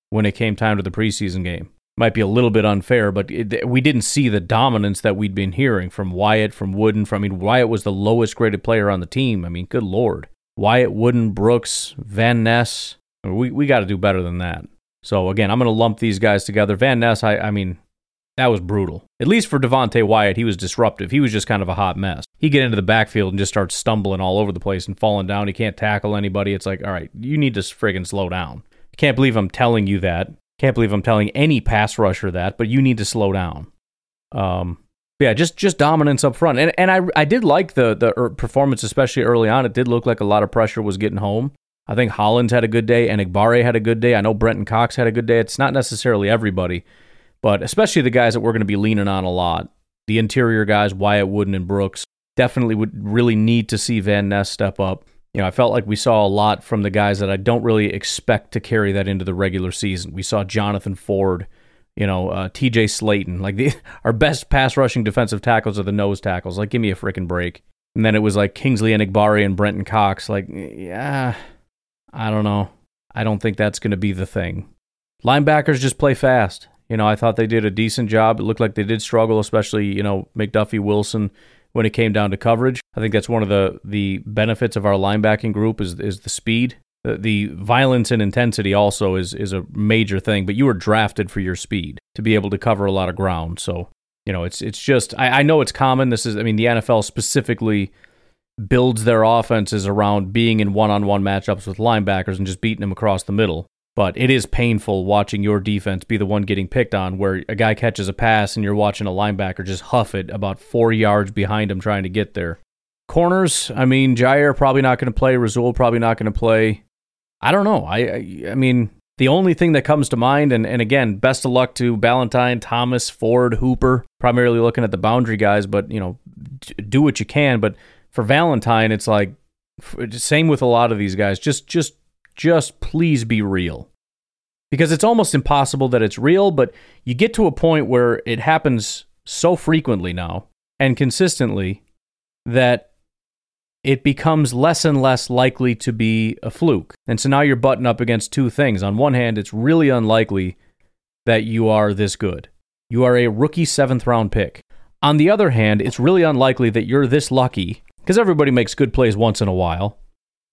when it came time to the preseason game. Might be a little bit unfair, but it, we didn't see the dominance that we'd been hearing from Wyatt, from Wooden. From I mean, Wyatt was the lowest graded player on the team. I mean, good lord, Wyatt, Wooden, Brooks, Van Ness. We we got to do better than that. So again, I'm going to lump these guys together. Van Ness, I, I mean, that was brutal. At least for Devonte Wyatt, he was disruptive. He was just kind of a hot mess. He get into the backfield and just starts stumbling all over the place and falling down. He can't tackle anybody. It's like, all right, you need to friggin' slow down. Can't believe I'm telling you that. Can't believe I'm telling any pass rusher that, but you need to slow down. Um, yeah, just just dominance up front, and and I I did like the the er, performance, especially early on. It did look like a lot of pressure was getting home. I think Hollins had a good day, and Enagbare had a good day. I know Brenton Cox had a good day. It's not necessarily everybody, but especially the guys that we're going to be leaning on a lot. The interior guys, Wyatt Wooden and Brooks, definitely would really need to see Van Ness step up you know, I felt like we saw a lot from the guys that I don't really expect to carry that into the regular season. We saw Jonathan Ford, you know, uh, T.J. Slaton, Like the, [laughs] our best pass rushing defensive tackles are the nose tackles. Like, give me a freaking break. And then it was like Kingsley Enagbare and Brenton Cox. Like, yeah, I don't know. I don't think that's going to be the thing. Linebackers just play fast. You know, I thought they did a decent job. It looked like they did struggle, especially, you know, McDuffie Wilson when it came down to coverage. I think that's one of the the benefits of our linebacking group is is the speed. The, the violence and intensity also is is a major thing, but you were drafted for your speed to be able to cover a lot of ground. So, you know, it's it's just I, I know it's common. This is I mean, the NFL specifically builds their offenses around being in one-on-one matchups with linebackers and just beating them across the middle. But it is painful watching your defense be the one getting picked on, where a guy catches a pass and you're watching a linebacker just huff it about four yards behind him trying to get there. Corners, I mean, Jaire probably not going to play. Rasul probably not going to play. I don't know. I, I, I mean, the only thing that comes to mind, and, and again, best of luck to Ballentine, Thomas, Ford, Hooper, primarily looking at the boundary guys, but, you know, do what you can. But for Valentine, it's like, same with a lot of these guys. Just, just just please be real. Because it's almost impossible that it's real, but you get to a point where it happens so frequently now and consistently that it becomes less and less likely to be a fluke. And so now you're butting up against two things. On one hand, it's really unlikely that you are this good. You are a rookie seventh round pick. On the other hand, it's really unlikely that you're this lucky because everybody makes good plays once in a while.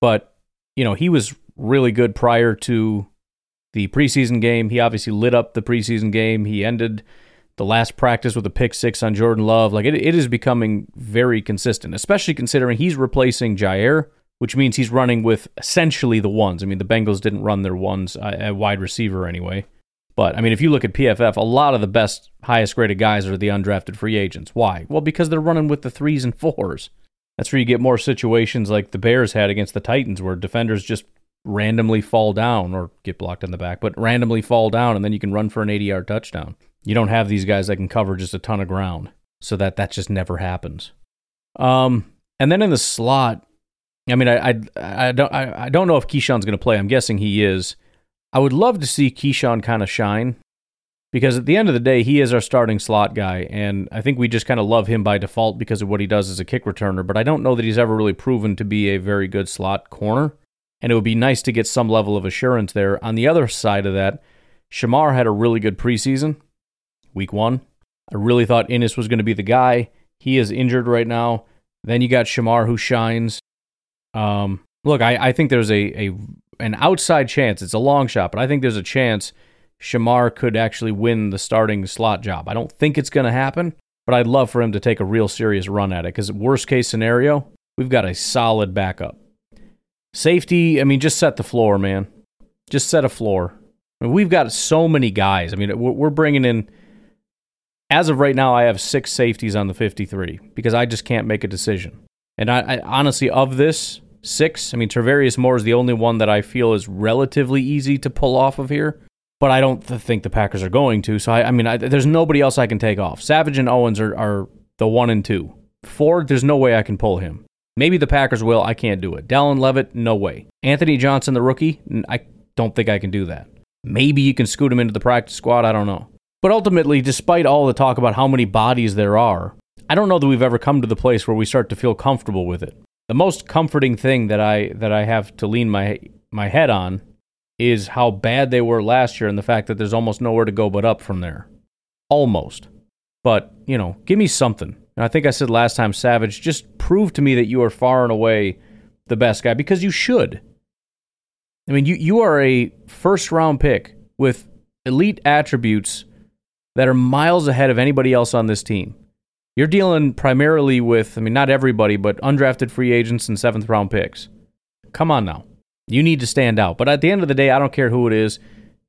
But, you know, he was really good prior to the preseason game. He obviously lit up the preseason game. He ended the last practice with a pick six on Jordan Love. Like it, it is becoming very consistent, especially considering he's replacing Jaire, which means he's running with essentially the ones. I mean, the Bengals didn't run their ones uh, at wide receiver anyway. But I mean, if you look at PFF, a lot of the best, highest graded guys are the undrafted free agents. Why? Well, because they're running with the threes and fours. That's where you get more situations like the Bears had against the Titans, where defenders just randomly fall down or get blocked in the back, but randomly fall down and then you can run for an 80 yard touchdown. You don't have these guys that can cover just a ton of ground. So that that just never happens. Um, and then in the slot, I mean, I I, I don't I, I don't know if Keisean's going to play. I'm guessing he is. I would love to see Keisean kind of shine because at the end of the day, he is our starting slot guy, and I think we just kind of love him by default because of what he does as a kick returner. But I don't know that he's ever really proven to be a very good slot corner and it would be nice to get some level of assurance there. On the other side of that, Shemar had a really good preseason, week one. I really thought Innis was going to be the guy. He is injured right now. Then you got Shemar who shines. Um, look, I, I think there's a, a an outside chance. It's a long shot, but I think there's a chance Shemar could actually win the starting slot job. I don't think it's going to happen, but I'd love for him to take a real serious run at it because worst case scenario, we've got a solid backup. Safety, I mean, just set the floor, man. Just set a floor. I mean, we've got so many guys. I mean, we're bringing in, as of right now, I have six safeties on the 53 because I just can't make a decision. And I, I honestly, of this six, I mean, Tarvarius Moore is the only one that I feel is relatively easy to pull off of here. But I don't th- think the Packers are going to. So, I, I mean, I, there's nobody else I can take off. Savage and Owens are, are the one and two. Ford, there's no way I can pull him. Maybe the Packers will. I can't do it. Dallin Leavitt, no way. Anthony Johnson, the rookie, I don't think I can do that. Maybe you can scoot him into the practice squad. I don't know. But ultimately, despite all the talk about how many bodies there are, I don't know that we've ever come to the place where we start to feel comfortable with it. The most comforting thing that I that I have to lean my my head on is how bad they were last year and the fact that there's almost nowhere to go but up from there. Almost. But, you know, give me something. And I think I said last time, Savage, just prove to me that you are far and away the best guy because you should. I mean, you, you are a first round pick with elite attributes that are miles ahead of anybody else on this team. You're dealing primarily with, I mean, not everybody, but undrafted free agents and seventh round picks. Come on now. You need to stand out. But at the end of the day, I don't care who it is.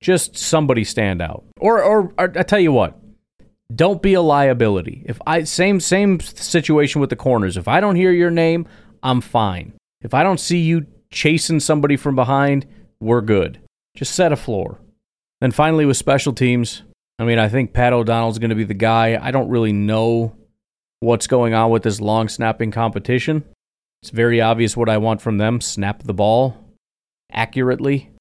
Just somebody stand out. Or, or, or I tell you what, don't be a liability. If I same same situation with the corners. If I don't hear your name, I'm fine. If I don't see you chasing somebody from behind, we're good. Just set a floor. Then finally with special teams, I mean, I think Pat O'Donnell's going to be the guy. I don't really know what's going on with this long snapping competition. It's very obvious what I want from them snap the ball accurately.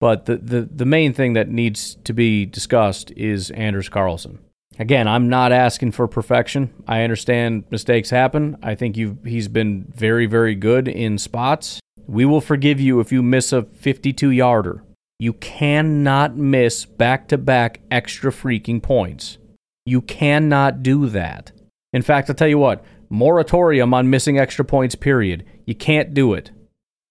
But the, the, the main thing that needs to be discussed is Anders Carlson. Again, I'm not asking for perfection. I understand mistakes happen. I think you he's been very, very good in spots. We will forgive you if you miss a 52 yarder. You cannot miss back to back extra freaking points. You cannot do that. In fact, I'll tell you what moratorium on missing extra points, period. You can't do it.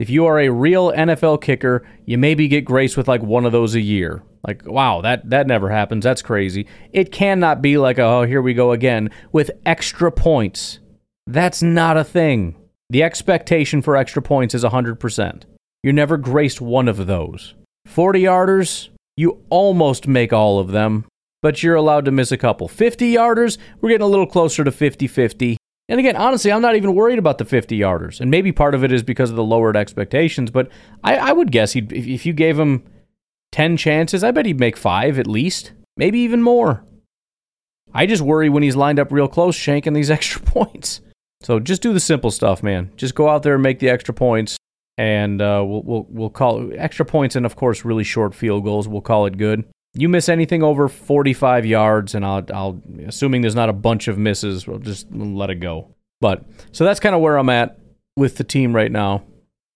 If you are a real NFL kicker, you maybe get graced with like one of those a year. Like, wow, that, that never happens. That's crazy. It cannot be like, oh, here we go again with extra points. That's not a thing. The expectation for extra points is 100%. You're never graced one of those. 40 yarders, you almost make all of them, but you're allowed to miss a couple. 50 yarders, we're getting a little closer to 50 50. And again, honestly, I'm not even worried about the 50 yarders. And maybe part of it is because of the lowered expectations, but I, I would guess he'd, if you gave him 10 chances, I bet he'd make five at least, maybe even more. I just worry when he's lined up real close, shanking these [laughs] extra points. So just do the simple stuff, man. Just go out there and make the extra points, and uh, we'll, we'll, we'll call it extra points and, of course, really short field goals. We'll call it good. You miss anything over 45 yards, and I'll, I'll assuming there's not a bunch of misses, we'll just let it go. But so that's kind of where I'm at with the team right now.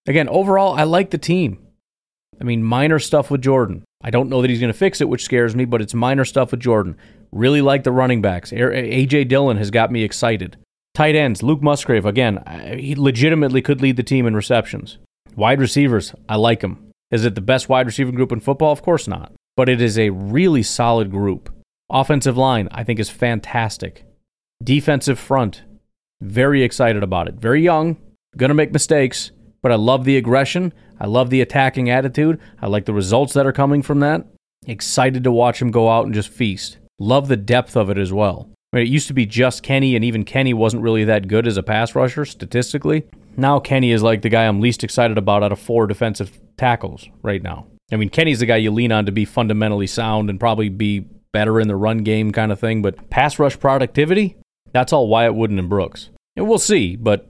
Again, overall, I like the team. I mean, minor stuff with Jordan. I don't know that he's going to fix it, which scares me, but it's minor stuff with Jordan. Really like the running backs. AJ Dillon has got me excited. Tight ends, Luke Musgrave, again, he legitimately could lead the team in receptions. Wide receivers, I like him. Is it the best wide receiving group in football? Of course not. But it is a really solid group. Offensive line, I think, is fantastic. Defensive front, very excited about it. Very young, gonna make mistakes, but I love the aggression. I love the attacking attitude. I like the results that are coming from that. Excited to watch him go out and just feast. Love the depth of it as well. I mean, it used to be just Kenny, and even Kenny wasn't really that good as a pass rusher statistically. Now Kenny is like the guy I'm least excited about out of four defensive tackles right now. I mean, Kenny's the guy you lean on to be fundamentally sound and probably be better in the run game kind of thing, but pass rush productivity, that's all Wyatt Wooden and Brooks. And we'll see, but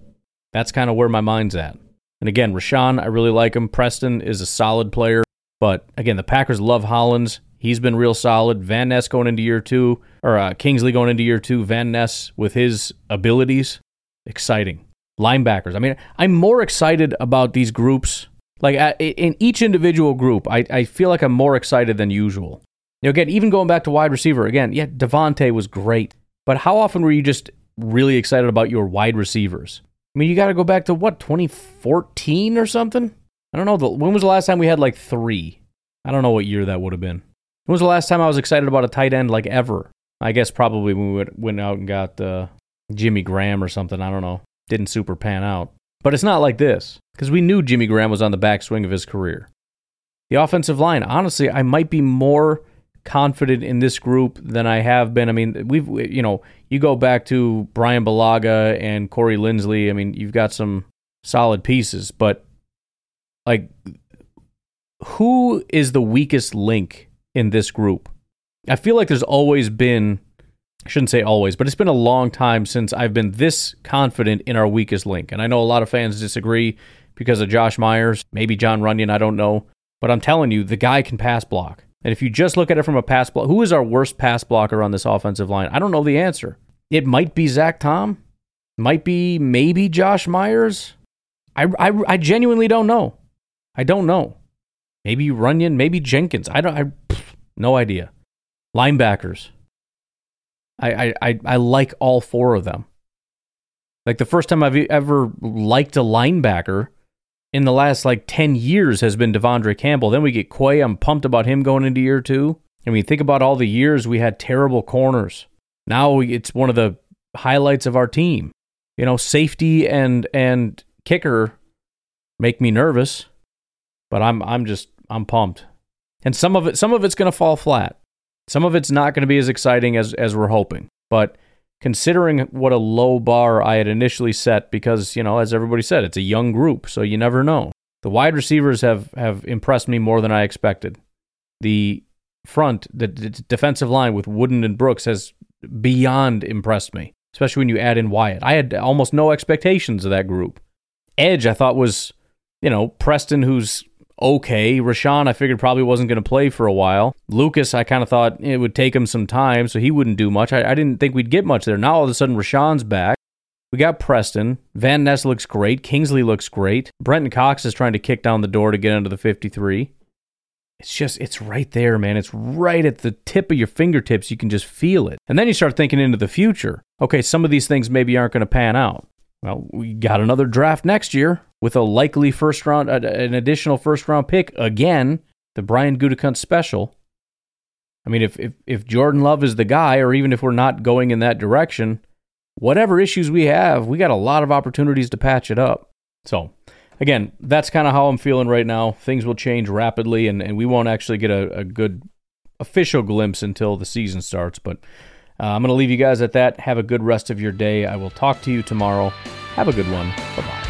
that's kind of where my mind's at. And again, Rashan, I really like him. Preston is a solid player. But again, the Packers love Hollins. He's been real solid. Van Ness going into year two, or uh, Kingsley going into year two. Van Ness with his abilities, exciting. Linebackers. I mean, I'm more excited about these groups. Like in each individual group, I, I feel like I'm more excited than usual. You know, again, even going back to wide receiver, again, yeah, Davante was great. But how often were you just really excited about your wide receivers? I mean, you got to go back to what 2014 or something. I don't know. When was the last time we had like three? I don't know what year that would have been. When was the last time I was excited about a tight end like ever? I guess probably when we went out and got uh, Jimmy Graham or something. I don't know. Didn't super pan out. But it's not like this because we knew Jimmy Graham was on the backswing of his career. The offensive line, honestly, I might be more confident in this group than I have been. I mean, we've you know, you go back to Brian Bulaga and Corey Linsley. I mean, you've got some solid pieces, but like who is the weakest link in this group? I feel like there's always been I shouldn't say always, but it's been a long time since I've been this confident in our weakest link. And I know a lot of fans disagree because of Josh Myers, maybe John Runyan, I don't know. But I'm telling you, the guy can pass block. And if you just look at it from a pass block, who is our worst pass blocker on this offensive line? I don't know the answer. It might be Zach Tom, might be maybe Josh Myers. I, I, I genuinely don't know. I don't know. Maybe Runyan, maybe Jenkins. I don't. I no idea. Linebackers. I, I I like all four of them. Like the first time I've ever liked a linebacker in the last like 10 years has been De'Vondre Campbell. Then we get Quay. I'm pumped about him going into year two. I mean, think about all the years we had terrible corners. Now it's one of the highlights of our team. You know, safety and and kicker make me nervous, but I'm I'm just I'm pumped. And some of it some of it's going to fall flat. Some of it's not going to be as exciting as as we're hoping. But considering what a low bar I had initially set because, you know, as everybody said, it's a young group, so you never know. The wide receivers have, have impressed me more than I expected. The front, the, the defensive line with Wooden and Brooks has beyond impressed me, especially when you add in Wyatt. I had almost no expectations of that group. Edge, I thought was, you know, Preston, who's okay. Rashan, I figured probably wasn't going to play for a while. Lukas, I kind of thought it would take him some time, so he wouldn't do much. I, I didn't think we'd get much there. Now all of a sudden, Rashan's back. We got Preston. Van Ness looks great. Kingsley looks great. Brenton Cox is trying to kick down the door to get into the 53. It's just, it's right there, man. It's right at the tip of your fingertips. You can just feel it. And then you start thinking into the future. Okay, some of these things maybe aren't going to pan out. Well, we got another draft next year with a likely first round, uh, an additional first round pick again, the Brian Gutekunst special. I mean, if, if, if Jordan Love is the guy, or even if we're not going in that direction, whatever issues we have, we got a lot of opportunities to patch it up. So, again, that's kind of how I'm feeling right now. Things will change rapidly, and, and we won't actually get a, a good official glimpse until the season starts. But uh, I'm going to leave you guys at that. Have a good rest of your day. I will talk to you tomorrow. Have a good one. Bye bye.